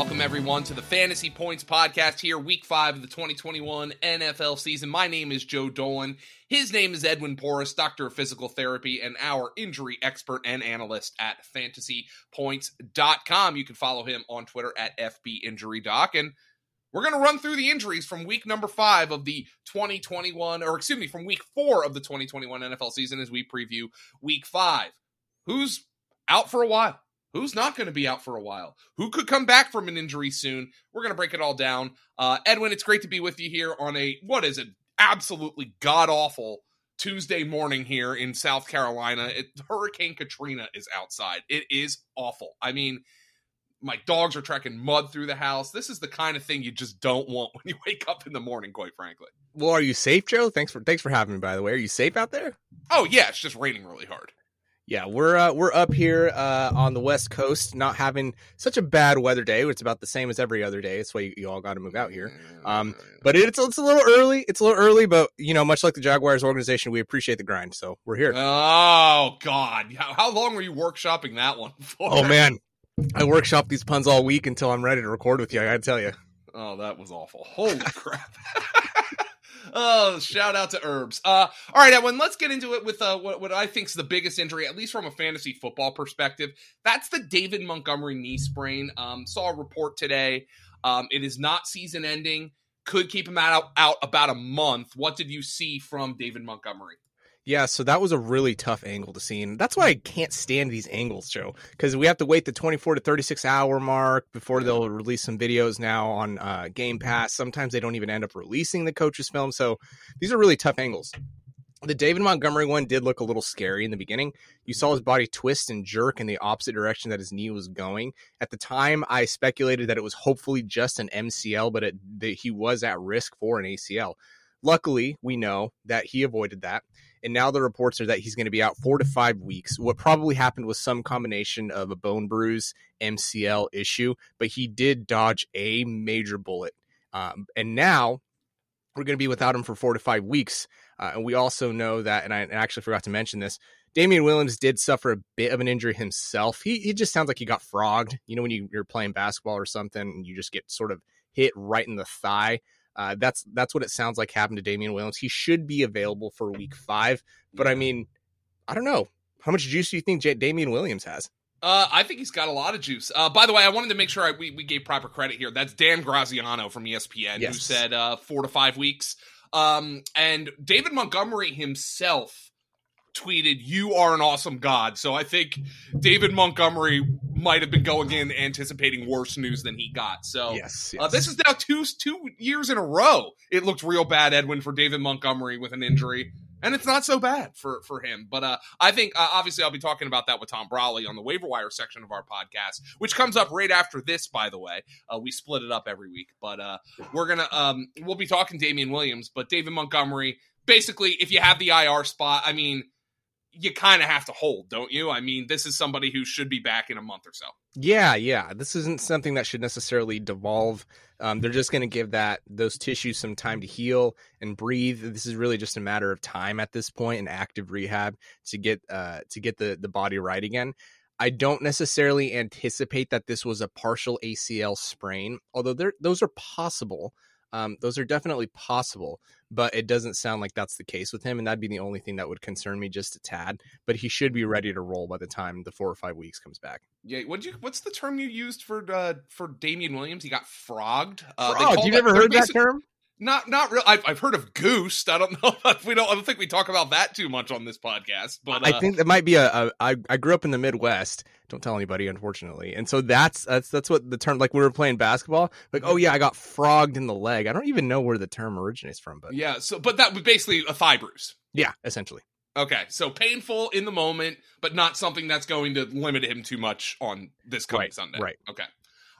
Welcome, everyone, to the Fantasy Points Podcast here, week five of the 2021 NFL season. My name is Joe Dolan. His name is Edwin Porras, doctor of physical therapy and our injury expert and analyst at fantasypoints.com. You can follow him on Twitter at FBInjuryDoc. And we're going to run through the injuries from week number five of the 2021, or excuse me, from week four of the 2021 NFL season as we preview week five. Who's out for a while? Who's not going to be out for a while? Who could come back from an injury soon? We're going to break it all down. Uh, Edwin, it's great to be with you here on a, what is it, absolutely god awful Tuesday morning here in South Carolina. It, Hurricane Katrina is outside. It is awful. I mean, my dogs are tracking mud through the house. This is the kind of thing you just don't want when you wake up in the morning, quite frankly. Well, are you safe, Joe? Thanks for thanks for having me. By the way, are you safe out there? Oh yeah, it's just raining really hard. Yeah, we're uh, we're up here uh, on the west coast, not having such a bad weather day. It's about the same as every other day. That's why you, you all got to move out here. Um, but it's it's a little early. It's a little early, but you know, much like the Jaguars organization, we appreciate the grind, so we're here. Oh God, how, how long were you workshopping that one for? Oh man, I workshop these puns all week until I'm ready to record with you. I gotta tell you. Oh, that was awful. Holy crap. Oh, shout out to Herbs. Uh, all right, Edwin, let's get into it with uh, what, what I think is the biggest injury, at least from a fantasy football perspective. That's the David Montgomery knee sprain. Um, saw a report today. Um, it is not season ending. Could keep him out, out about a month. What did you see from David Montgomery? Yeah, so that was a really tough angle to see. And that's why I can't stand these angles, Joe, because we have to wait the 24 to 36 hour mark before they'll release some videos now on uh, Game Pass. Sometimes they don't even end up releasing the coach's film. So these are really tough angles. The David Montgomery one did look a little scary in the beginning. You saw his body twist and jerk in the opposite direction that his knee was going. At the time, I speculated that it was hopefully just an MCL, but it, that he was at risk for an ACL. Luckily, we know that he avoided that. And now the reports are that he's going to be out four to five weeks. What probably happened was some combination of a bone bruise, MCL issue, but he did dodge a major bullet. Um, and now we're going to be without him for four to five weeks. Uh, and we also know that, and I actually forgot to mention this, Damien Williams did suffer a bit of an injury himself. He, he just sounds like he got frogged. You know, when you, you're playing basketball or something and you just get sort of hit right in the thigh. Uh, that's that's what it sounds like happened to Damien Williams. He should be available for week five, but I mean, I don't know how much juice do you think J- Damien Williams has? Uh, I think he's got a lot of juice. Uh, by the way, I wanted to make sure I, we, we gave proper credit here. That's Dan Graziano from ESPN yes. who said uh, four to five weeks. Um, and David Montgomery himself tweeted, "You are an awesome god." So I think David Montgomery might have been going in anticipating worse news than he got. So yes, yes. Uh, this is now two two years in a row. It looked real bad, Edwin, for David Montgomery with an injury. And it's not so bad for for him, but uh, I think uh, obviously I'll be talking about that with Tom Brolley on the waiver wire section of our podcast, which comes up right after this. By the way, uh, we split it up every week, but uh, we're gonna um, we'll be talking Damien Williams, but David Montgomery. Basically, if you have the IR spot, I mean, you kind of have to hold, don't you? I mean, this is somebody who should be back in a month or so. Yeah, yeah. This isn't something that should necessarily devolve. Um, they're just going to give that those tissues some time to heal and breathe. This is really just a matter of time at this point and active rehab to get uh, to get the the body right again. I don't necessarily anticipate that this was a partial ACL sprain, although those are possible. Um, those are definitely possible, but it doesn't sound like that's the case with him, and that'd be the only thing that would concern me just a tad. But he should be ready to roll by the time the four or five weeks comes back. Yeah, what you? What's the term you used for uh, for Damien Williams? He got frogged. Uh, frogged. You never heard that term? Not not real. I've, I've heard of goose. I don't know if we don't. I don't think we talk about that too much on this podcast. But uh, I think that might be a. a I, I grew up in the Midwest. Don't tell anybody, unfortunately. And so that's that's that's what the term. Like we were playing basketball. Like oh yeah, I got frogged in the leg. I don't even know where the term originates from. But yeah. So but that was basically a thigh bruise. Yeah, essentially. Okay, so painful in the moment, but not something that's going to limit him too much on this coming right, Sunday. Right. Okay.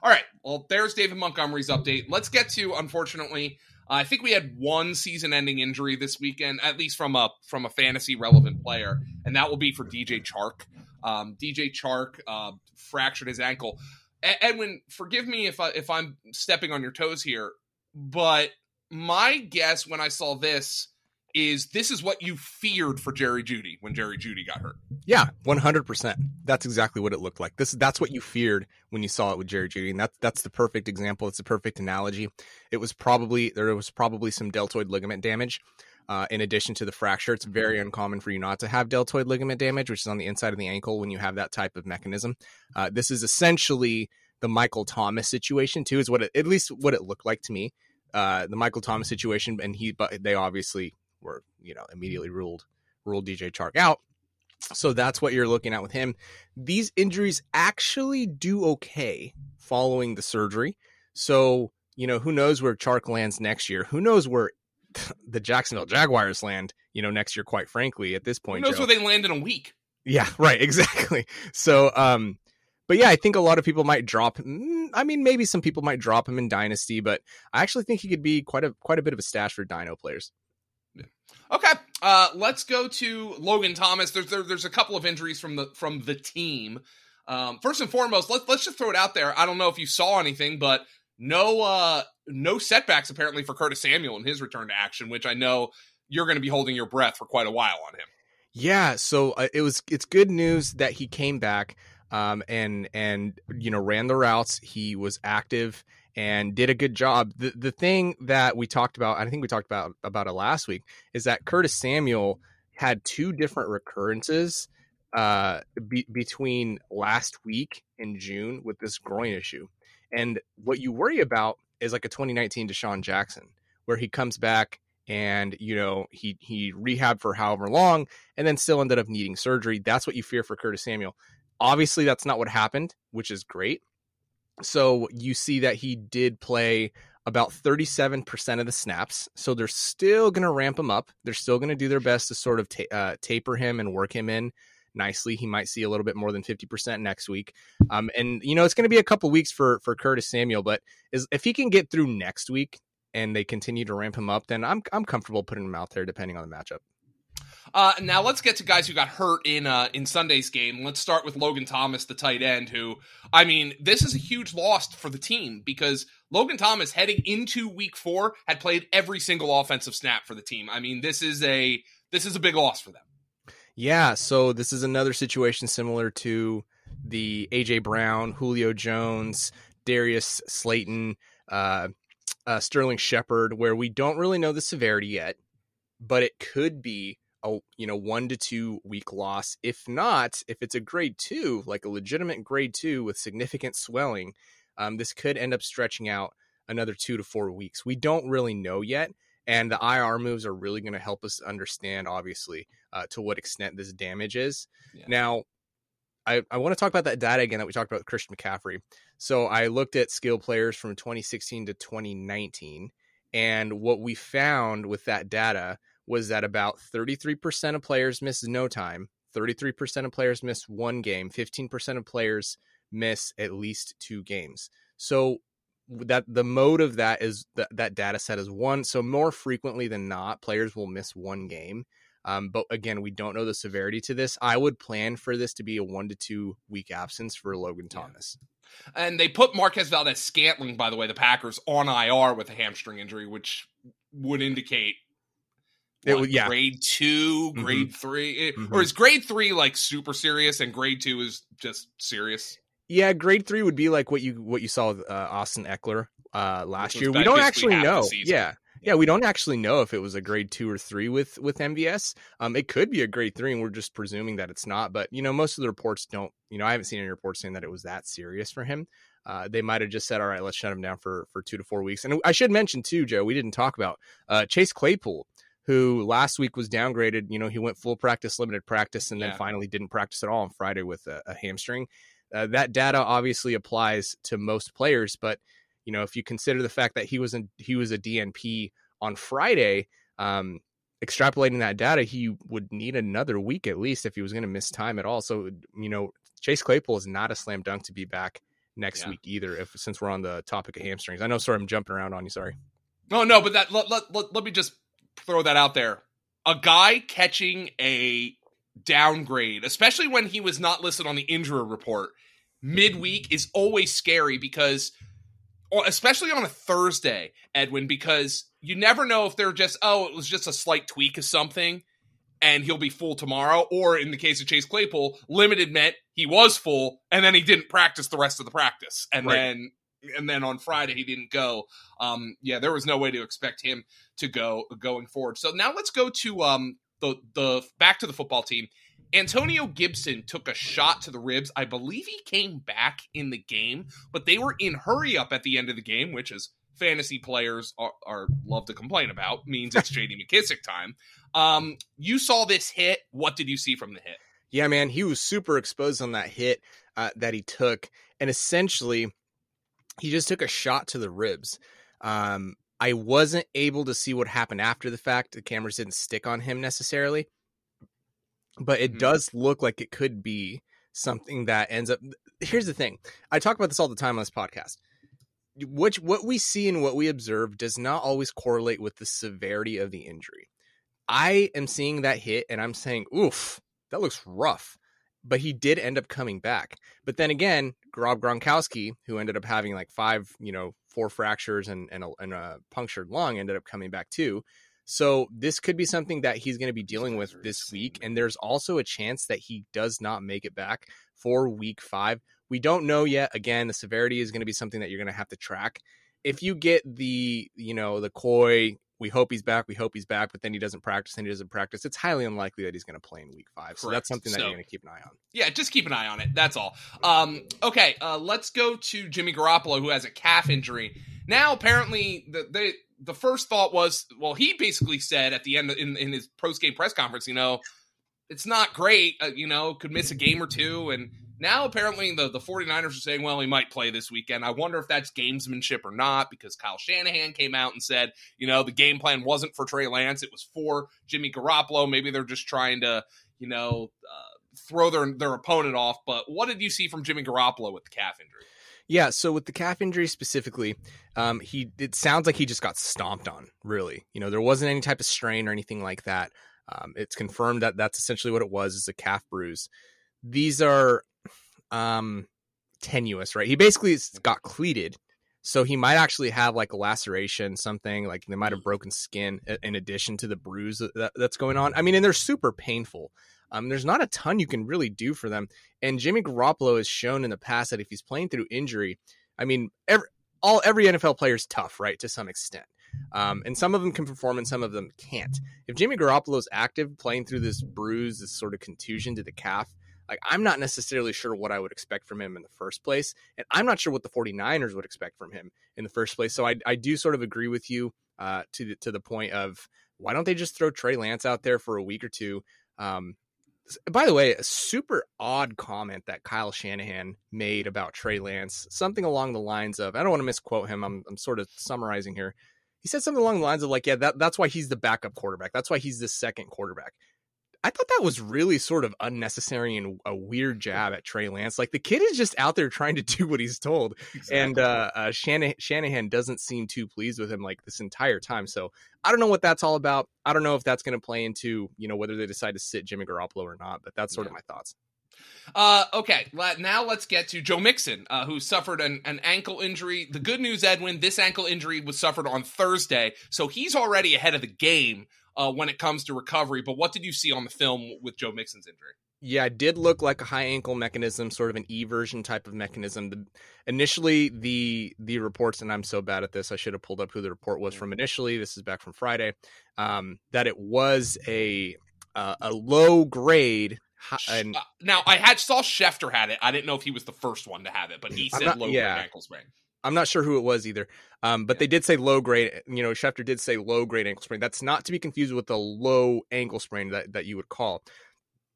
All right. Well, there's David Montgomery's update. Let's get to, unfortunately, I think we had one season-ending injury this weekend, at least from a from a fantasy relevant player, and that will be for DJ Chark. Um, DJ Chark uh, fractured his ankle. Edwin, forgive me if I, if I'm stepping on your toes here, but my guess when I saw this is this is what you feared for Jerry Jeudy when Jerry Jeudy got hurt. Yeah, one hundred percent. That's exactly what it looked like. This that's what you feared when you saw it with Jerry Jeudy and that's that's the perfect example. It's the perfect analogy. It was probably there was probably some deltoid ligament damage. Uh, in addition to the fracture, it's very uncommon for you not to have deltoid ligament damage, which is on the inside of the ankle when you have that type of mechanism. Uh, this is essentially the Michael Thomas situation too, is what it, at least what it looked like to me. Uh, the Michael Thomas situation, and he, but they obviously were you know immediately ruled ruled DJ Chark out. So that's what you're looking at with him. These injuries actually do okay following the surgery. So, you know, who knows where Chark lands next year? Who knows where the Jacksonville Jaguars land, you know, next year, quite frankly, at this point. Who knows Joe. where they land in a week? Yeah, right, exactly. So, um, but yeah, I think a lot of people might drop. mm, I mean, maybe some people might drop him in Dynasty, but I actually think he could be quite a quite a bit of a stash for Dino players. Okay, uh, let's go to Logan Thomas. There's there, there's a couple of injuries from the from the team. Um, first and foremost, let's let's just throw it out there. I don't know if you saw anything, but no uh, no setbacks apparently for Curtis Samuel in his return to action, which I know you're going to be holding your breath for quite a while on him. Yeah, so uh, it was it's good news that he came back um, and and you know ran the routes. He was active and did a good job. The the thing that we talked about, I think we talked about about it last week, is that Curtis Samuel had two different recurrences uh, be, between last week and June with this groin issue. And what you worry about is like a 2019 DeSean Jackson, where he comes back and you know he he rehabbed for however long and then still ended up needing surgery. That's what you fear for Curtis Samuel. Obviously, that's not what happened, which is great. So you see that he did play about 37% of the snaps. So they're still going to ramp him up. They're still going to do their best to sort of ta- uh, taper him and work him in nicely. He might see a little bit more than 50% next week. Um, and, you know, it's going to be a couple weeks for, for Curtis Samuel, but is, if he can get through next week and they continue to ramp him up, then I'm, I'm comfortable putting him out there depending on the matchup. Uh, now let's get to guys who got hurt in uh, in Sunday's game. Let's start with Logan Thomas, the tight end. Who, I mean, this is a huge loss for the team because Logan Thomas, heading into Week Four, had played every single offensive snap for the team. I mean, this is a this is a big loss for them. Yeah, so this is another situation similar to the AJ Brown, Julio Jones, Darius Slayton, uh, uh, Sterling Shepard, where we don't really know the severity yet, but it could be a you know one to two week loss. If not, if it's a grade two, like a legitimate grade two with significant swelling, um, this could end up stretching out another two to four weeks. We don't really know yet. And the IR moves are really going to help us understand, obviously, uh, to what extent this damage is. Yeah. Now, I, I want to talk about that data again that we talked about with Christian McCaffrey. So I looked at skill players from 2016 to 2019. And what we found with that data was that about 33% of players miss no time, 33% of players miss one game, 15% of players miss at least two games. So that the mode of that is that that data set is one. So more frequently than not, players will miss one game. Um, but again, we don't know the severity to this. I would plan for this to be a one to two week absence for Logan Thomas. And they put Marquez Valdes-Scantling, by the way, the Packers on IR with a hamstring injury, which would indicate It yeah. grade 2 Mhm. grade three, It- Mhm. or is grade three like super serious and grade two is just serious? Yeah, grade three would be like what you what you saw with uh, Austin Ekeler uh, last year. We don't actually know. Yeah, yeah, we don't actually know if it was a grade two or three with with MVS. Um, it could be a grade three, and we're just presuming that it's not. But you know, most of the reports don't. You know, I haven't seen any reports saying that it was that serious for him. Uh, they might have just said, "All right, let's shut him down for for two to four weeks." And I should mention too, Joe, we didn't talk about uh, Chase Claypool, who last week was downgraded. You know, he went full practice, limited practice, and then Yeah. finally didn't practice at all on Friday with a, a hamstring. Uh, that data obviously applies to most players, but you know, if you consider the fact that he was in, he was a DNP on Friday, um, extrapolating that data, he would need another week at least if he was going to miss time at all. So, you know, Chase Claypool is not a slam dunk to be back next Yeah. week either. If since we're on the topic of hamstrings, I know. Sorry, I'm jumping around on you. Sorry. No, no, but that let, let, let, let me just throw that out there. A guy catching a downgrade, especially when he was not listed on the injury report midweek, is always scary because, especially on a Thursday, Edwin, because you never know if they're just, oh, it was just a slight tweak of something and he'll be full tomorrow. Or in the case of Chase Claypool, limited meant he was full and then he didn't practice the rest of the practice. And right. then and then on Friday he didn't go. Um, yeah, there was no way to expect him to go going forward. So now let's go to um, the the back to the football team. Antonio Gibson took a shot to the ribs. I believe he came back in the game, but they were in hurry up at the end of the game, which is fantasy players are, are love to complain about. Means it's J.D. McKissic time. Um, you saw this hit. What did you see from the hit? Yeah, man, he was super exposed on that hit uh, that he took, and essentially, he just took a shot to the ribs. Um, I wasn't able to see what happened after the fact. The cameras didn't stick on him necessarily, but it mm-hmm. does look like it could be something that ends up. Here's the thing: I talk about this all the time on this podcast. Which what we see and what we observe does not always correlate with the severity of the injury. I am seeing that hit and I'm saying, "Oof, that looks rough." but he did end up coming back. But then again, Rob Gronkowski, who ended up having like five, you know, four fractures and and a, and a punctured lung, ended up coming back too. So this could be something that he's going to be dealing with this week, and there's also a chance that he does not make it back for week five. We don't know yet. Again, the severity is going to be something that you're going to have to track. If you get the, you know, the coy we hope he's back. We hope he's back, but then he doesn't practice and he doesn't practice. It's highly unlikely that he's going to play in week five. So that's something that so, you're going to keep an eye on. Yeah, just keep an eye on it. That's all. Um, okay, uh, let's go to Jimmy Garoppolo, who has a calf injury. Now, apparently, the, the the first thought was, well, he basically said at the end in, in his post game press conference, you know, it's not great. Uh, you know, could miss a game or two, and now, apparently, the, the 49ers are saying, well, he might play this weekend. I wonder if that's gamesmanship or not because Kyle Shanahan came out and said, you know, the game plan wasn't for Trey Lance, it was for Jimmy Garoppolo. Maybe they're just trying to, you know, uh, throw their, their opponent off. But what did you see from Jimmy Garoppolo with the calf injury? Yeah, so with the calf injury specifically, um, he it sounds like he just got stomped on. Really, you know, there wasn't any type of strain or anything like that. Um, it's confirmed that that's essentially what it was: is a calf bruise. These are um tenuous, right? He basically got cleated. So he might actually have like a laceration, something like they might have mm. broken skin in addition to the bruise that, that's going on. I mean, and they're super painful. Um, there's not a ton you can really do for them. And Jimmy Garoppolo has shown in the past that if he's playing through injury, I mean, every, all every NFL player is tough, right, to some extent. Um, and some of them can perform and some of them can't. If Jimmy Garoppolo is active, playing through this bruise, this sort of contusion to the calf, like I'm not necessarily sure what I would expect from him in the first place. And I'm not sure what the 49ers would expect from him in the first place. So I, I do sort of agree with you uh, to the, to the point of why don't they just throw Trey Lance out there for a week or two? Um, by the way, a super odd comment that Kyle Shanahan made about Trey Lance, something along the lines of, I don't want to misquote him. I'm, I'm sort of summarizing here. He said something along the lines of like, yeah, that, that's why he's the backup quarterback. That's why he's the second quarterback. I thought that was really sort of unnecessary and a weird jab at Trey Lance. Like the kid is just out there trying to do what he's told, exactly. and uh, uh, Shanahan, Shanahan doesn't seem too pleased with him like this entire time. So I don't know what that's all about. I don't know if that's going to play into you know whether they decide to sit Jimmy Garoppolo or not. But that's sort yeah. of my thoughts. Uh, okay, now let's get to Joe Mixon, uh, who suffered an, an ankle injury. The good news, Edwin, this ankle injury was suffered on Thursday, so he's already ahead of the game uh, when it comes to recovery. But what did you see on the film with Joe Mixon's injury? Yeah, it did look like a high ankle mechanism, sort of an eversion type of mechanism. The, initially, the the reports, and I'm so bad at this, I should have pulled up who the report was from initially. This is back from Friday. Um, that it was a uh, a low grade. And, uh, now I had saw Schefter had it. I didn't know if he was the first one to have it, but he said not, low yeah. grade ankle sprain. I'm not sure who it was either. Um, but yeah. they did say low grade. You know, Schefter did say low grade ankle sprain. That's not to be confused with the low ankle sprain that, that you would call.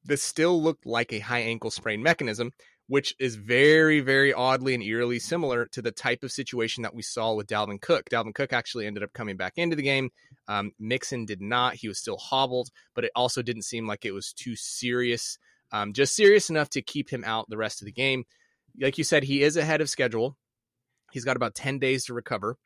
This still looked like a high ankle sprain mechanism, which is very, very oddly and eerily similar to the type of situation that we saw with Dalvin Cook. Dalvin Cook actually ended up coming back into the game. Um, Mixon did not. He was still hobbled, but it also didn't seem like it was too serious, um, just serious enough to keep him out the rest of the game. Like you said, he is ahead of schedule. He's got about 10 days to recover.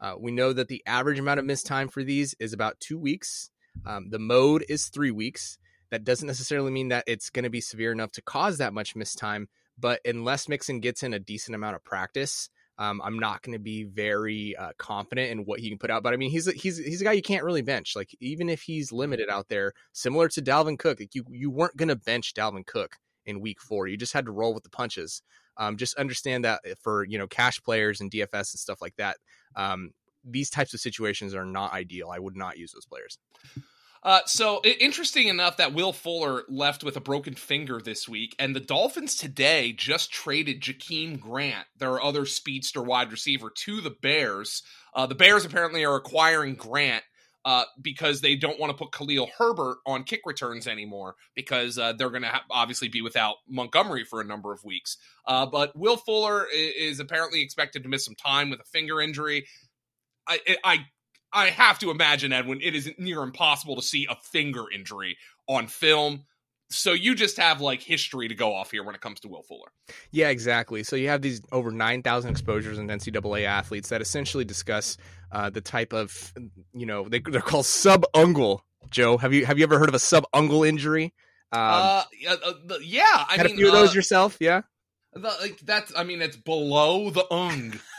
Uh, we know that the average amount of missed time for these is about two weeks. Um, the mode is three weeks. That doesn't necessarily mean that it's going to be severe enough to cause that much missed time, but unless Mixon gets in a decent amount of practice, um, I'm not going to be very uh, confident in what he can put out. But I mean, he's a, he's he's a guy you can't really bench. Like even if he's limited out there, similar to Dalvin Cook, like you you weren't going to bench Dalvin Cook in Week Four. You just had to roll with the punches. Um, just understand that for you know cash players and DFS and stuff like that, um, these types of situations are not ideal. I would not use those players. Uh, so interesting enough that Will Fuller left with a broken finger this week, and the Dolphins today just traded Jakeem Grant, their other speedster wide receiver, to the Bears. Uh, the Bears apparently are acquiring Grant uh, because they don't want to put Khalil Herbert on kick returns anymore because uh, they're going to ha- obviously be without Montgomery for a number of weeks. Uh, but Will Fuller is apparently expected to miss some time with a finger injury. I, I I have to imagine, Edwin, it is near impossible to see a finger injury on film. So you just have like history to go off here when it comes to Will Fuller. Yeah, exactly. So you have these over 9,000 exposures in NCAA athletes that essentially discuss uh, the type of, you know, they, they're called subungual. Joe, have you have you ever heard of a subungual injury? Um, uh, uh, yeah, I had mean, a few of those uh, yourself, yeah. The, like that's, I mean, it's below the ung.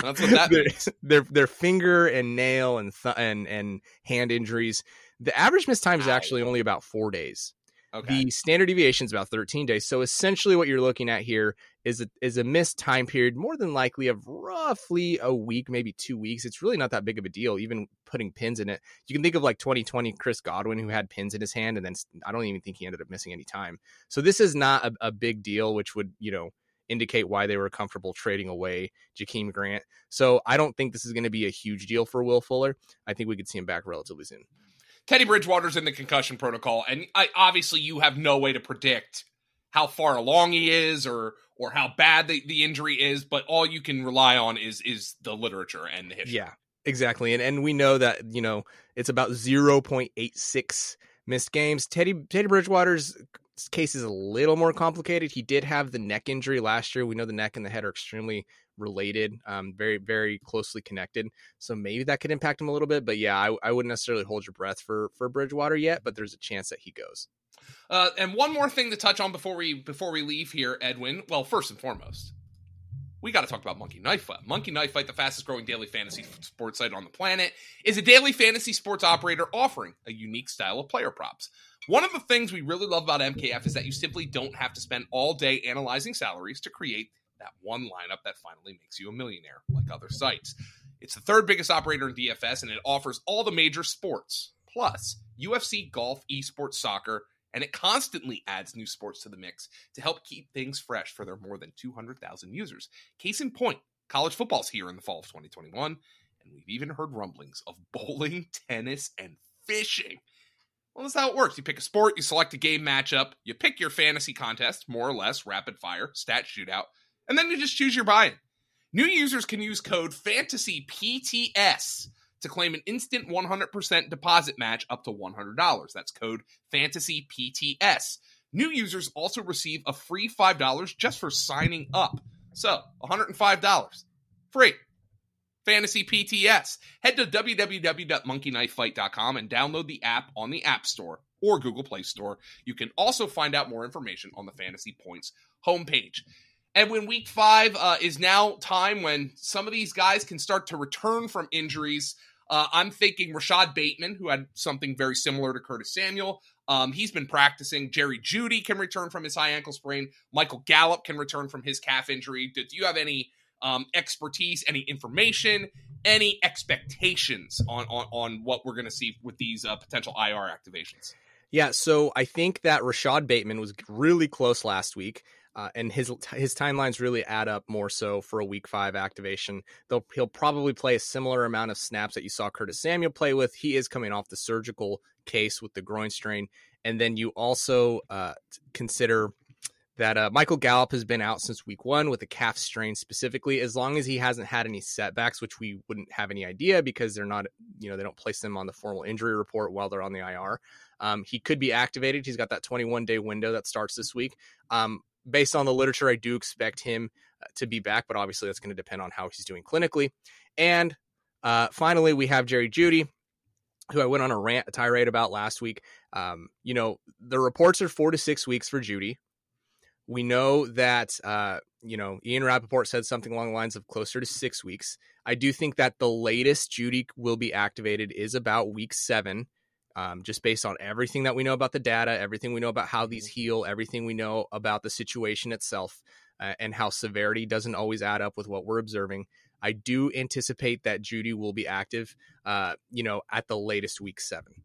That's what that means. Their their finger and nail and th- and and hand injuries. The average missed time is Ow. actually only about four days. Okay. The standard deviation is about 13 days. So essentially, what you're looking at here is a, is a missed time period, more than likely of roughly a week, maybe two weeks. It's really not that big of a deal, even putting pins in it. You can think of like 2020 Chris Godwin, who had pins in his hand, and then I don't even think he ended up missing any time. So this is not a, a big deal, which would you know indicate why they were comfortable trading away Jakeem Grant. So I don't think this is going to be a huge deal for Will Fuller. I think we could see him back relatively soon. Teddy Bridgewater's in the concussion protocol, and I, obviously you have no way to predict how far along he is or or how bad the, the injury is, but all you can rely on is is the literature and the history. Yeah, exactly. And and we know that, you know, it's about 0.86 missed games. Teddy Teddy Bridgewater's case is a little more complicated. He did have the neck injury last year. We know the neck and the head are extremely related, um, very, very closely connected. So maybe that could impact him a little bit. But yeah, I, I wouldn't necessarily hold your breath for for Bridgewater yet, but there's a chance that he goes. Uh, and one more thing to touch on before we before we leave here, Edwin. Well, first and foremost, we got to talk about Monkey Knife Fight. Monkey Knife Fight, the fastest growing daily fantasy sports site on the planet, is a daily fantasy sports operator offering a unique style of player props. One of the things we really love about MKF is that you simply don't have to spend all day analyzing salaries to create that one lineup that finally makes you a millionaire, like other sites. It's the third biggest operator in DFS, and it offers all the major sports, plus UFC, golf, esports, soccer, and it constantly adds new sports to the mix to help keep things fresh for their more than 200,000 users. Case in point, college football's here in the fall of 2021, and we've even heard rumblings of bowling, tennis, and fishing. Well, that's how it works. You pick a sport, you select a game matchup, you pick your fantasy contest, more or less rapid fire, stat shootout, and then you just choose your buy-in. New users can use code FANTASYPTS to claim an instant 100% deposit match up to $100. That's code FANTASYPTS. New users also receive a free $5 just for signing up. So, $105. Free. Fantasy PTS. Head to www.monkeyknifefight.com and download the app on the App Store or Google Play Store. You can also find out more information on the Fantasy Points homepage. And when week five uh, is now time when some of these guys can start to return from injuries, uh, I'm thinking Rashod Bateman, who had something very similar to Curtis Samuel. Um, he's been practicing. Jerry Jeudy can return from his high ankle sprain. Michael Gallup can return from his calf injury. Do, do you have any um, expertise, any information, any expectations on on, on what we're going to see with these uh, potential IR activations? Yeah, so I think that Rashod Bateman was really close last week. Uh, and his his timelines really add up more so for a week five activation. They'll, he'll probably play a similar amount of snaps that you saw Curtis Samuel play with. He is coming off the surgical case with the groin strain, and then you also uh, consider that uh, Michael Gallup has been out since week one with a calf strain specifically. As long as he hasn't had any setbacks, which we wouldn't have any idea because they're not, you know, they don't place them on the formal injury report while they're on the IR. Um, he could be activated. He's got that 21 day window that starts this week. Um, based on the literature, I do expect him uh, to be back, but obviously that's going to depend on how he's doing clinically. And Uh, finally, we have Jerry Jeudy, who I went on a rant, a tirade about last week. Um, you know, the reports are four to six weeks for Jeudy. We know that, uh, you know, Ian Rapoport said something along the lines of closer to six weeks. I do think that the latest Jeudy will be activated is about week seven, um, just based on everything that we know about the data, everything we know about how these heal, everything we know about the situation itself, uh, and how severity doesn't always add up with what we're observing. I do anticipate that Jeudy will be active, uh, you know, at the latest week seven.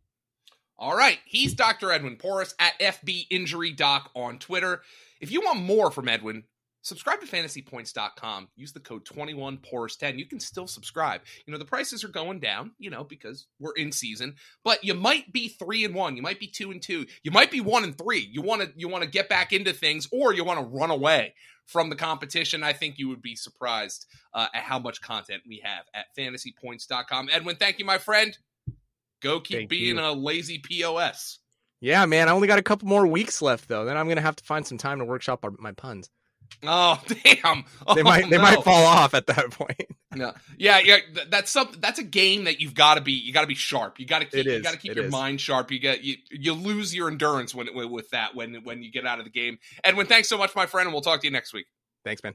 All right. He's Dr. Edwin Porras at FB Injury Doc on Twitter. If you want more from Edwin, subscribe to fantasypoints.com. Use the code 21PORRAS10. You can still subscribe. You know, the prices are going down, you know, because we're in season, but you might be three and one. You might be two and two. You might be one and three. You want to, you want to get back into things or you want to run away from the competition. I think you would be surprised uh, at how much content we have at fantasypoints.com. Edwin, thank you, my friend. Go keep Thank being you. a lazy POS. Yeah, man. I only got a couple more weeks left though. Then I'm gonna have to find some time to workshop our, my puns. Oh damn! Oh, They might they no. might fall off at that point. No. Yeah, yeah. That's something. That's a game that you've got to be. You got to be sharp. You got to keep. You got to keep it your is. mind sharp. You get you. You lose your endurance when with that when when you get out of the game. Edwin, thanks so much, my friend, and we'll talk to you next week. Thanks, man.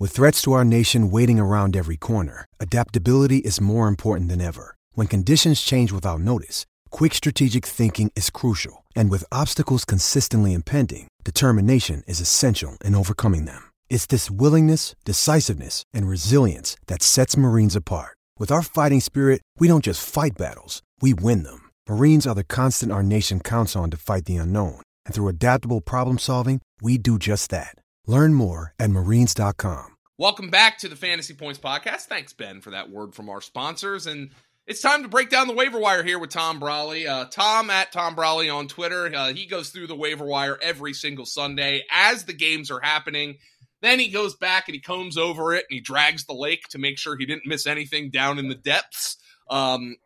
With threats to our nation waiting around every corner, adaptability is more important than ever. When conditions change without notice, quick strategic thinking is crucial. And with obstacles consistently impending, determination is essential in overcoming them. It's this willingness, decisiveness, and resilience that sets Marines apart. With our fighting spirit, we don't just fight battles, we win them. Marines are the constant our nation counts on to fight the unknown. And through adaptable problem solving, we do just that. Learn more at marines.com. Welcome back to the Fantasy Points Podcast. Thanks, Ben, for that word from our sponsors. And it's time to break down the waiver wire here with Tom Brolley. Uh, Tom at Tom Brolley on Twitter. Uh, he goes through the waiver wire every single Sunday as the games are happening. Then he goes back and he combs over it and he drags the lake to make sure he didn't miss anything down in the depths. Um,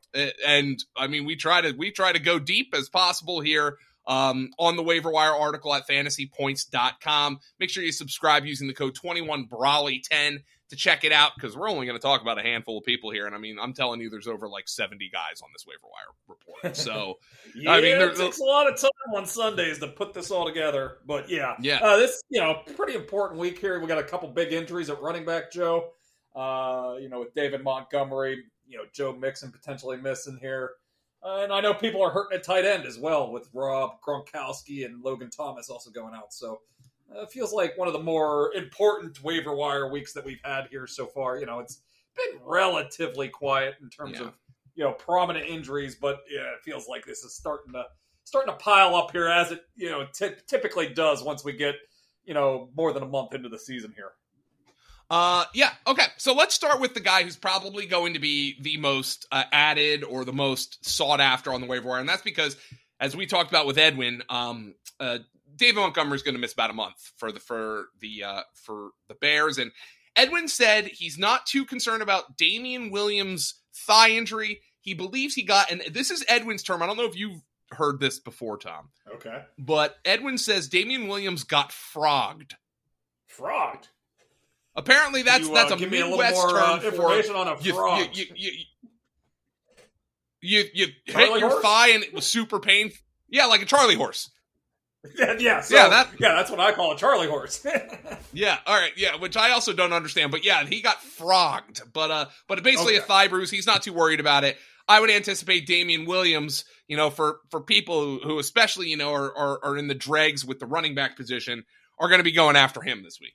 and I mean, we try to we try to go deep as possible here um, on the waiver wire article at fantasypoints.com. Make sure you subscribe using the code 21Brolley10 to check it out because we're only going to talk about a handful of people here. And I mean, I'm telling you, there's over like 70 guys on this waiver wire report. So, Yeah, I mean, there- it takes a lot of time on Sundays to put this all together. But yeah, Yeah. uh, this you know pretty important week here. We got a couple big injuries at running back, Joe. Uh, you know, with David Montgomery, you know, Joe Mixon potentially missing here, uh, and I know people are hurting at tight end as well with Rob Gronkowski and Logan Thomas also going out. So. Uh, feels like one of the more important waiver wire weeks that we've had here so far. You know, it's been relatively quiet in terms Yeah. of you know prominent injuries, but yeah, it feels like this is starting to starting to pile up here as it you know ty- typically does once we get you know more than a month into the season here. Uh, yeah, okay. So let's start with the guy who's probably going to be the most uh, added or the most sought after on the waiver wire, and that's because, as we talked about with Edwin, um, uh, David Montgomery's going to miss about a month for the for the uh, for the Bears, and Edwin said he's not too concerned about Damien Williams' thigh injury. He believes he got, and this is Edwin's term. I don't know if you've heard this before, Tom, Okay, but Edwin says Damien Williams got frogged. frogged. Apparently, that's You, uh, that's a give me a little Midwest more term uh, for information on a you, frog. you, you, you, you, hit your horse? thigh and it was super painful. Yeah, like a Charlie horse. yeah, yeah, so, Yeah, that- yeah, that's what I call a Charlie horse. Yeah, all right, yeah, which I also don't understand, but yeah, he got frogged. But uh, but basically a Okay. thigh bruise. He's not too worried about it. I would anticipate Damien Williams, you know, for for people who, who especially you know are, are are in the dregs with the running back position, are going to be going after him this week.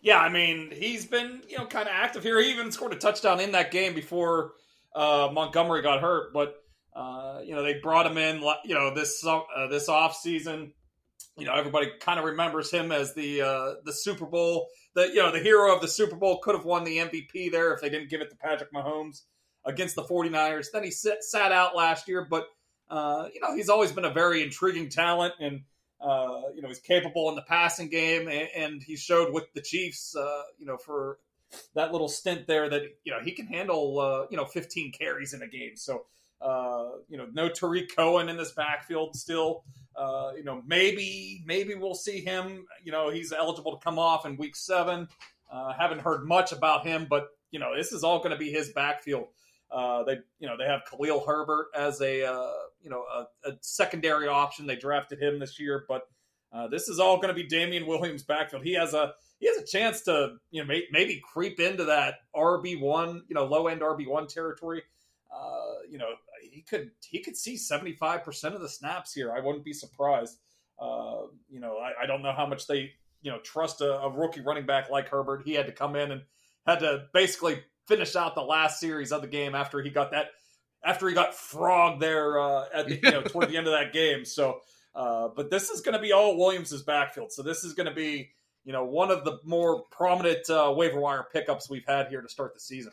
Yeah, I mean, he's been, you know, kind of active here. He even scored a touchdown in that game before uh, Montgomery got hurt. But, uh, you know, they brought him in, you know, this uh, this off season. You know, everybody kind of remembers him as the uh, the Super Bowl, the you know, the hero of the Super Bowl. Could have won the MVP there if they didn't give it to Patrick Mahomes against the 49ers. Then he sit, sat out last year, but uh, you know, he's always been a very intriguing talent and uh, you know, he's capable in the passing game, and, and he showed with the Chiefs, uh, you know, for that little stint there that you know he can handle, uh, you know, 15 carries in a game. So, uh, you know, no Tarik Cohen in this backfield still. Uh, you know, maybe maybe we'll see him. You know, he's eligible to come off in Week Seven. Uh, haven't heard much about him, but you know, this is all going to be his backfield. Uh, they, you know, they have Khalil Herbert as a, uh, you know, a, a, secondary option. They drafted him this year, but this is all going to be Damien Williams' backfield. He has a he has a chance to, you know, may, maybe creep into that RB one, you know, low end RB one territory. You know, he could he could see seventy five percent of the snaps here. I wouldn't be surprised. Uh, you know, I, I, don't know how much they you know trust a, a, rookie running back like Herbert. He had to come in and had to basically finish out the last series of the game after he got that after he got frogged there uh, at the, you know toward the end of that game. So, uh, but this is going to be all Williams's backfield. So this is going to be you know one of the more prominent uh, waiver wire pickups we've had here to start the season.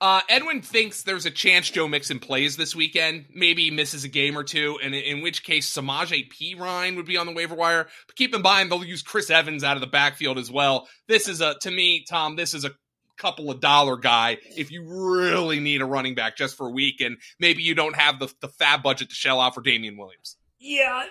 Uh, Edwin thinks there's a chance Joe Mixon plays this weekend. Maybe he misses a game or two, and in which case Samaje Perine would be on the waiver wire. But keep in mind they'll use Chris Evans out of the backfield as well. This is a to me, Tom. This is a couple of dollar guy if you really need a running back just for a week, and maybe you don't have the the FAAB budget to shell out for Damien Williams. Yeah,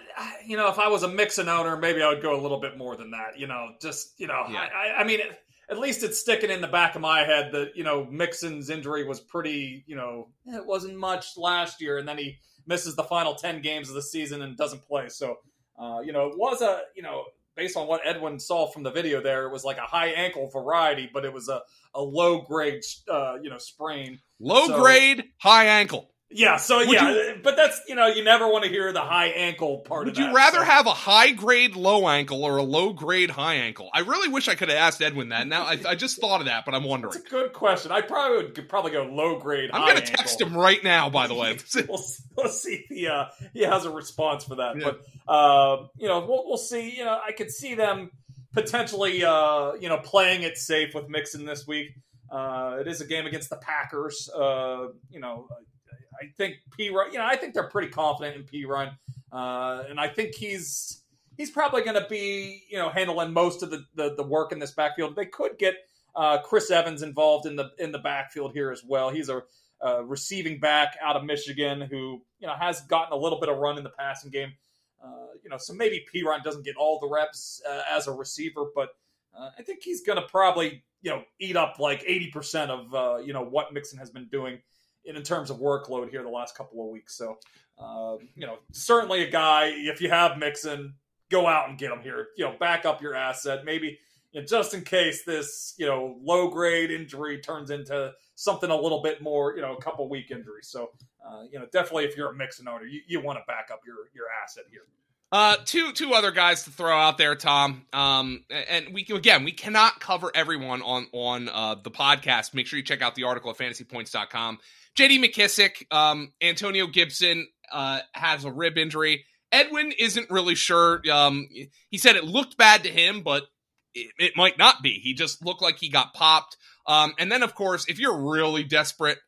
you know, if I was a Mixon owner, maybe I would go a little bit more than that. You know, just you know, yeah. I, I, mean. It, at least it's sticking in the back of my head that you know Mixon's injury was pretty you know it wasn't much last year, and then he misses the final ten games of the season and doesn't play. So uh, you know it was a you know based on what Edwin saw from the video there, it was like a high ankle variety, but it was a a low grade uh, you know sprain. Low so, grade high ankle. Yeah, so would yeah, you, but that's you know you never want to hear the high ankle part. Would you rather so. have a high grade low ankle or a low grade high ankle? I really wish I could have asked Edwin that. Now I, I just thought of that, but I'm wondering. That's a good question. I probably would probably go low grade. I'm going to text him right now. By the way, we'll, we'll, see if he uh, he has a response for that. Yeah. But uh, you know, we'll, we'll see. You know, I could see them potentially uh, you know playing it safe with Mixon this week. Uh, it is a game against the Packers. Uh, you know, I think Perine, you know, I think they're pretty confident in Perine, uh, and I think he's he's probably going to be you know handling most of the, the, the work in this backfield. They could get uh, Chris Evans involved in the in the backfield here as well. He's a, a, receiving back out of Michigan who you know has gotten a little bit of run in the passing game. Uh, you know, so maybe Perine doesn't get all the reps uh, as a receiver, but uh, I think he's going to probably you know eat up like eighty percent of uh, you know what Mixon has been doing in terms of workload here the last couple of weeks. So, uh, you know, certainly a guy, if you have Mixon, go out and get him here. You know, back up your asset. Maybe you know, just in case this, you know, low grade injury turns into something a little bit more, you know, a couple week injury. So, uh, you know, definitely if you're a Mixon owner, you, you want to back up your your asset here. Uh, two two other guys to throw out there, Tom. Um, and we again we cannot cover everyone on on uh, the podcast. Make sure you check out the article at fantasypoints.com. J.D. McKissic, um, Antonio Gibson uh, has a rib injury. Edwin isn't really sure. Um, he said it looked bad to him, but it, it might not be. He just looked like he got popped. Um, and then, of course, if you're really desperate,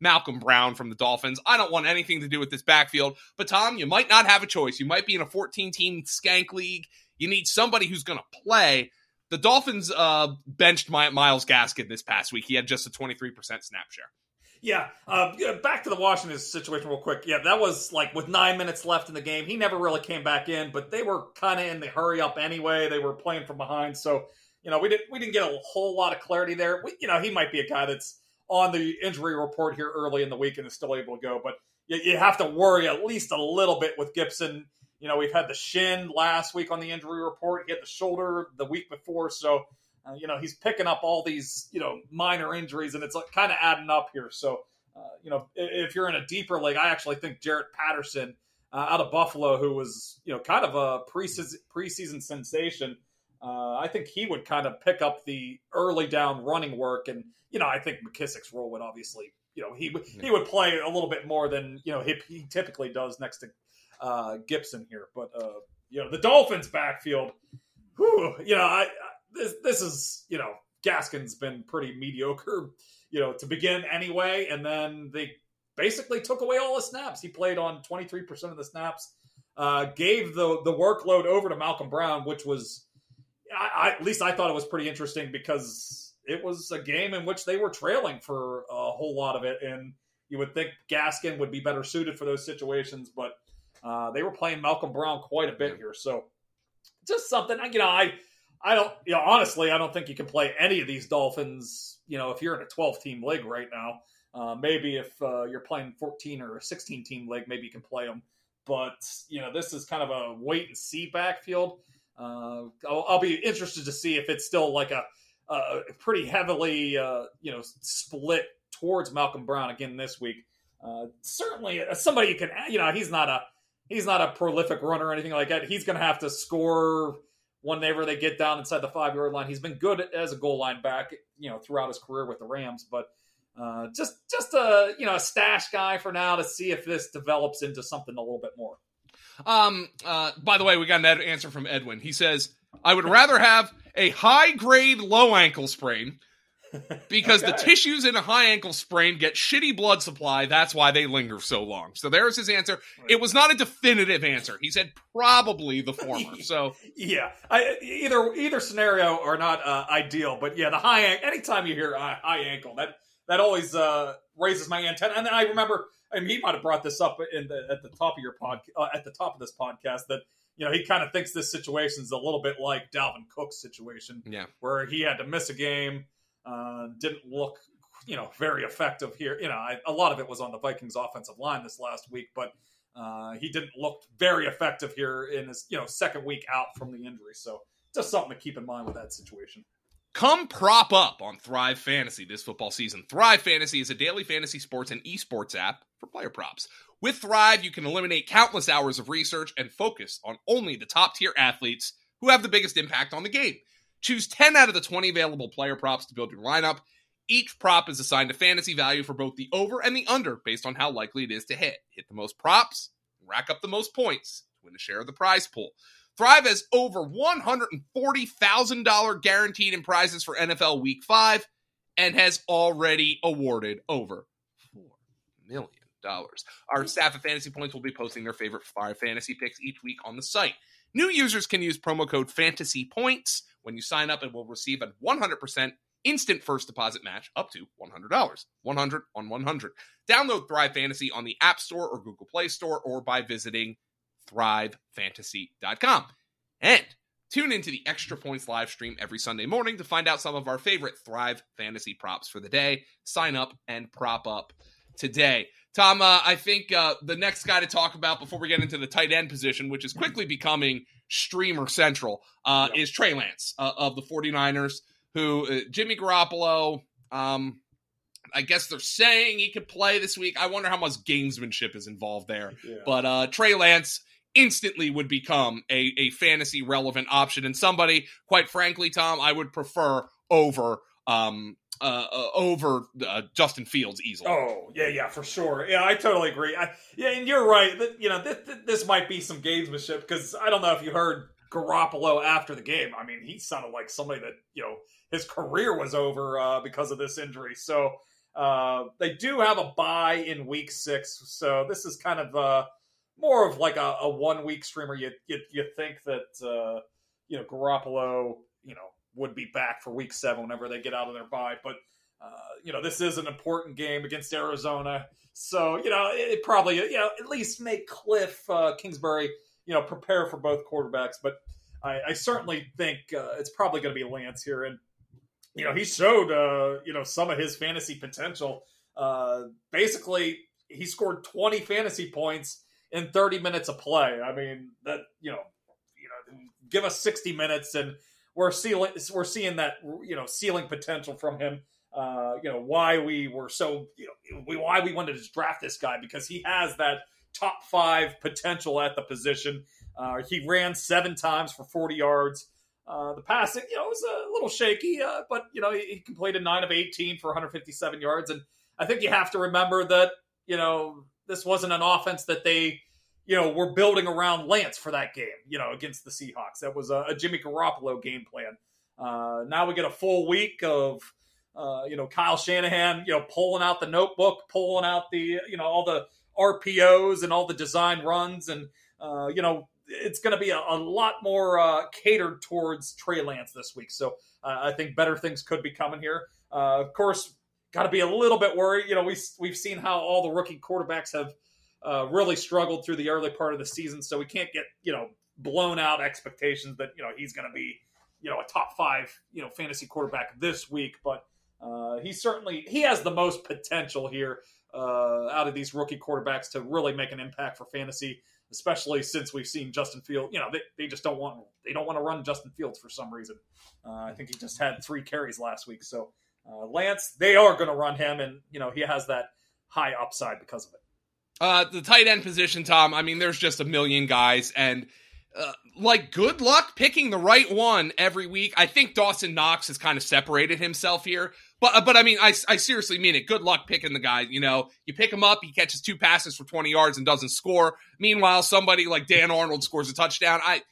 Malcolm Brown from the Dolphins. I don't want anything to do with this backfield. But Tom, you might not have a choice. You might be in a 14 team skank league. You need somebody who's going to play. The Dolphins uh, benched my, Myles Gaskin this past week. He had just a 23% snap share. Yeah, uh, back to the Washington situation real quick. Yeah, that was like with nine minutes left in the game. He never really came back in, but they were kind of in the hurry up anyway. They were playing from behind, so you know we didn't we didn't get a whole lot of clarity there. We, you know, he might be a guy that's on the injury report here early in the week and is still able to go, but you, you have to worry at least a little bit with Gibson. You know, we've had the shin last week on the injury report. He had the shoulder the week before, so uh, you know, he's picking up all these, you know, minor injuries, and it's like kind of adding up here. So, uh, you know, if you're in a deeper league, I actually think Jaret Patterson uh, out of Buffalo, who was, you know, kind of a preseason, preseason sensation, uh, I think he would kind of pick up the early down running work. And, you know, I think McKissic's role would obviously, you know, he, he would play a little bit more than, you know, he, he typically does next to uh, Gibson here. But, uh, you know, the Dolphins backfield, whew, you know, I, this this is you know Gaskin's been pretty mediocre, you know, to begin anyway, and then they basically took away all his snaps. He played on 23% of the snaps, uh, gave the the workload over to Malcolm Brown, which was, I, I, at least I thought it was pretty interesting because it was a game in which they were trailing for a whole lot of it, and you would think Gaskin would be better suited for those situations, but uh, they were playing Malcolm Brown quite a bit here, so just something you know I I don't, you know, honestly, I don't think you can play any of these Dolphins. You know, if you're in a 12 team league right now, uh, maybe if uh, you're playing 14 or a 16 team league, maybe you can play them. But you know, this is kind of a wait and see backfield. Uh, I'll, I'll, be interested to see if it's still like a, a pretty heavily, uh, you know, split towards Malcolm Brown again this week. Uh, certainly, uh, somebody you can, you know, he's not a he's not a prolific runner or anything like that. He's going to have to score whenever they get down inside the five yard line. He's been good as a goal line back, you know, throughout his career with the Rams, but uh, just just a you know a stash guy for now to see if this develops into something a little bit more. Um. Uh. By the way, we got an answer from Edwin. He says, "I would rather have a high grade low ankle sprain." because okay. the tissues in a high ankle sprain get shitty blood supply. That's why they linger so long. So there's his answer. It was not a definitive answer. He said probably the former. So yeah, I, either either scenario are not uh, ideal, but yeah, the high ankle anytime you hear uh, high ankle, that that always uh, raises my antenna. And then I remember, I mean, he might have brought this up in the, at the top of your pod, uh, at the top of this podcast that you know he kind of thinks this situation is a little bit like Dalvin Cook's situation, yeah, where he had to miss a game uh, didn't look, you know, very effective here. You know, I, a lot of it was on the Vikings offensive line this last week, but uh, he didn't look very effective here in his, you know, second week out from the injury. So just something to keep in mind with that situation. Come prop up on Thrive Fantasy this football season. Thrive Fantasy is a daily fantasy sports and esports app for player props. With Thrive, you can eliminate countless hours of research and focus on only the top tier athletes who have the biggest impact on the game. Choose 10 out of the 20 available player props to build your lineup. Each prop is assigned a fantasy value for both the over and the under based on how likely it is to hit. Hit the most props, rack up the most points win a share of the prize pool. Thrive has over $140,000 guaranteed in prizes for NFL Week 5 and has already awarded over $4 million. Our staff at Fantasy Points will be posting their favorite five fantasy picks each week on the site. New users can use promo code Fantasy Points when you sign up and will receive a 100% instant first deposit match up to $100. 100 on 100. Download Thrive Fantasy on the App Store or Google Play Store or by visiting thrivefantasy.com. And tune into the Extra Points live stream every Sunday morning to find out some of our favorite Thrive Fantasy props for the day. Sign up and prop up today. Tom, uh, I think uh, the next guy to talk about before we get into the tight end position, which is quickly becoming streamer central, uh, is Trey Lance uh, of the 49ers, who uh, Jimmy Garoppolo, um, I guess they're saying he could play this week. I wonder how much gamesmanship is involved there. Yeah. But uh, Trey Lance instantly would become a, a fantasy relevant option and somebody, quite frankly, Tom, I would prefer over um, uh, uh, over uh, Justin Fields easily. Oh yeah, yeah, for sure. Yeah, I totally agree. I, yeah, and you're right. That, you know, this, this might be some gamesmanship because I don't know if you heard Garoppolo after the game. I mean, he sounded like somebody that you know his career was over uh, because of this injury. So uh, they do have a bye in week six. So this is kind of uh, more of like a, a one week streamer. You, you you think that uh, you know Garoppolo, you know would be back for week seven whenever they get out of their bye. But, uh, you know, this is an important game against Arizona. So, you know, it, it probably, you know, at least make Cliff uh, Kingsbury, you know, prepare for both quarterbacks. But I, I certainly think uh, it's probably going to be Lance here. And, you know, he showed, uh, you know, some of his fantasy potential. Uh, basically, he scored 20 fantasy points in 30 minutes of play. I mean, that, you know, you know, give us 60 minutes and we're seeing we're seeing that you know ceiling potential from him. Uh, you know why we were so you know we, why we wanted to draft this guy because he has that top five potential at the position. Uh, he ran seven times for 40 yards. Uh, the passing, you know, was a little shaky, uh, but you know he, he completed nine of 18 for 157 yards. And I think you have to remember that you know this wasn't an offense that they you know, we're building around Lance for that game, you know, against the Seahawks. That was a, a Jimmy Garoppolo game plan. Uh, now we get a full week of, uh, you know, Kyle Shanahan, you know, pulling out the notebook, pulling out the, you know, all the RPOs and all the design runs. And, uh, you know, it's going to be a, a, lot more uh, catered towards Trey Lance this week. So uh, I think better things could be coming here. Uh, of course, got to be a little bit worried. You know, we, we've seen how all the rookie quarterbacks have – uh, really struggled through the early part of the season, so we can't get you know blown out expectations that you know he's going to be you know a top five you know fantasy quarterback this week, but uh, he certainly he has the most potential here uh, out of these rookie quarterbacks to really make an impact for fantasy, especially since we've seen Justin Field. You know, they, they just don't want they don't want to run Justin Fields for some reason. Uh, I think he just had three carries last week, so uh, Lance they are going to run him, and you know he has that high upside because of it. Uh, the tight end position, Tom. I mean, there's just a million guys, and uh, like, good luck picking the right one every week. I think Dawson Knox has kind of separated himself here, but uh, but I mean, I, I seriously mean it. Good luck picking the guy. You know, you pick him up, he catches two passes for 20 yards and doesn't score. Meanwhile, somebody like Dan Arnold scores a touchdown. I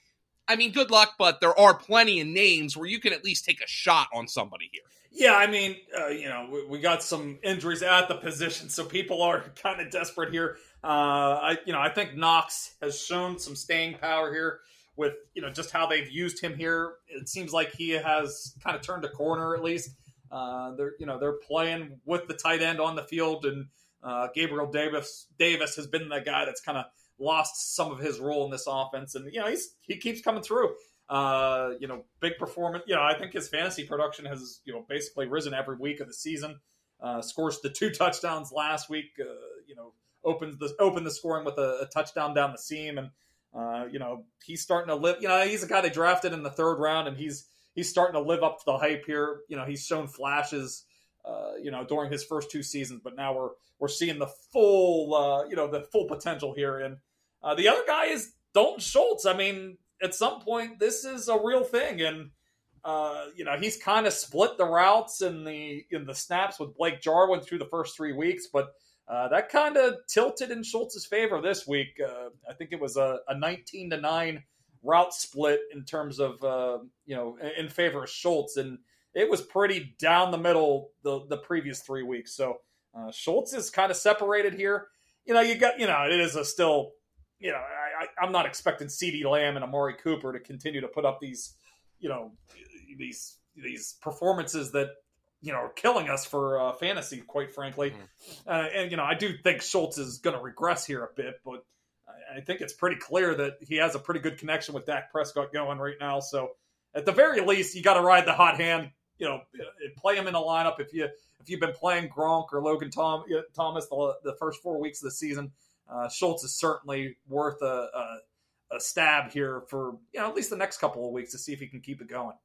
I mean, good luck, but there are plenty of names where you can at least take a shot on somebody here. Yeah, I mean, uh, you know, we, we, got some injuries at the position, so people are kind of desperate here. Uh, I, you know, I think Knox has shown some staying power here with you know just how they've used him here. It seems like he has kind of turned a corner at least. Uh, they're you know they're playing with the tight end on the field, and uh, Gabriel Davis Davis has been the guy that's kind of lost some of his role in this offense, and you know he's he keeps coming through. Uh, you know, big performance. You know, I think his fantasy production has you know basically risen every week of the season. Uh, scores the two touchdowns last week. Uh, you know, opens the open the scoring with a, a touchdown down the seam, and uh, you know he's starting to live. You know, he's a guy they drafted in the third round, and he's he's starting to live up to the hype here. You know, he's shown flashes. Uh, you know, during his first two seasons, but now we're we're seeing the full, uh, you know, the full potential here. And uh, the other guy is Dalton Schultz. I mean, at some point this is a real thing and uh, you know he's kind of split the routes in the in the snaps with Blake Jarwin through the first three weeks, but uh, that kind of tilted in Schultz's favor this week. Uh, I think it was a, a, 19 to nine route split in terms of uh, you know in favor of Schultz, and it was pretty down the middle the the previous three weeks. So uh, Schultz is kind of separated here. You know, you got you know it is a still you know I, am not expecting CeeDee Lamb and Amari Cooper to continue to put up these, you know, these these performances that you know are killing us for uh, fantasy, quite frankly. Mm. Uh, and you know, I do think Schultz is going to regress here a bit, but I, I think it's pretty clear that he has a pretty good connection with Dak Prescott going right now. So at the very least, you got to ride the hot hand. You know, play him in the lineup if you if you've been playing Gronk or Logan Tom, Thomas the, the first four weeks of the season uh, Schultz is certainly worth a, a, a stab here for you know at least the next couple of weeks to see if he can keep it going.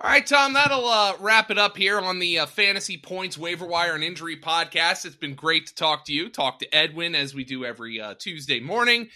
All right, Tom, that'll uh, wrap it up here on the uh, Fantasy Points Waiver Wire and Injury Podcast. It's been great to talk to you, talk to Edwin as we do every uh, Tuesday morning.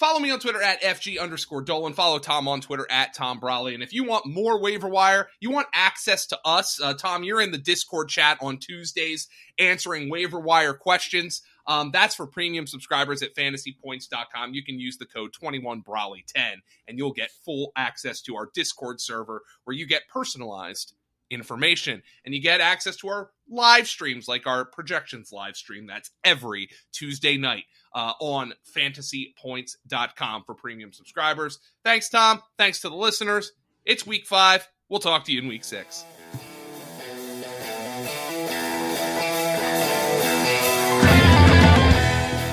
Follow me on Twitter at FG underscore Dolan. Follow Tom on Twitter at Tom Brolley. And if you want more waiver wire, you want access to us, uh, Tom, you're in the Discord chat on Tuesdays answering waiver wire questions. Um, that's for premium subscribers at fantasypoints.com. You can use the code 21Brolley10 and you'll get full access to our Discord server where you get personalized information and you get access to our live streams like our projections live stream that's every tuesday night uh, on fantasypoints.com for premium subscribers. Thanks tom. Thanks to the listeners. It's week five. We'll talk to you in week six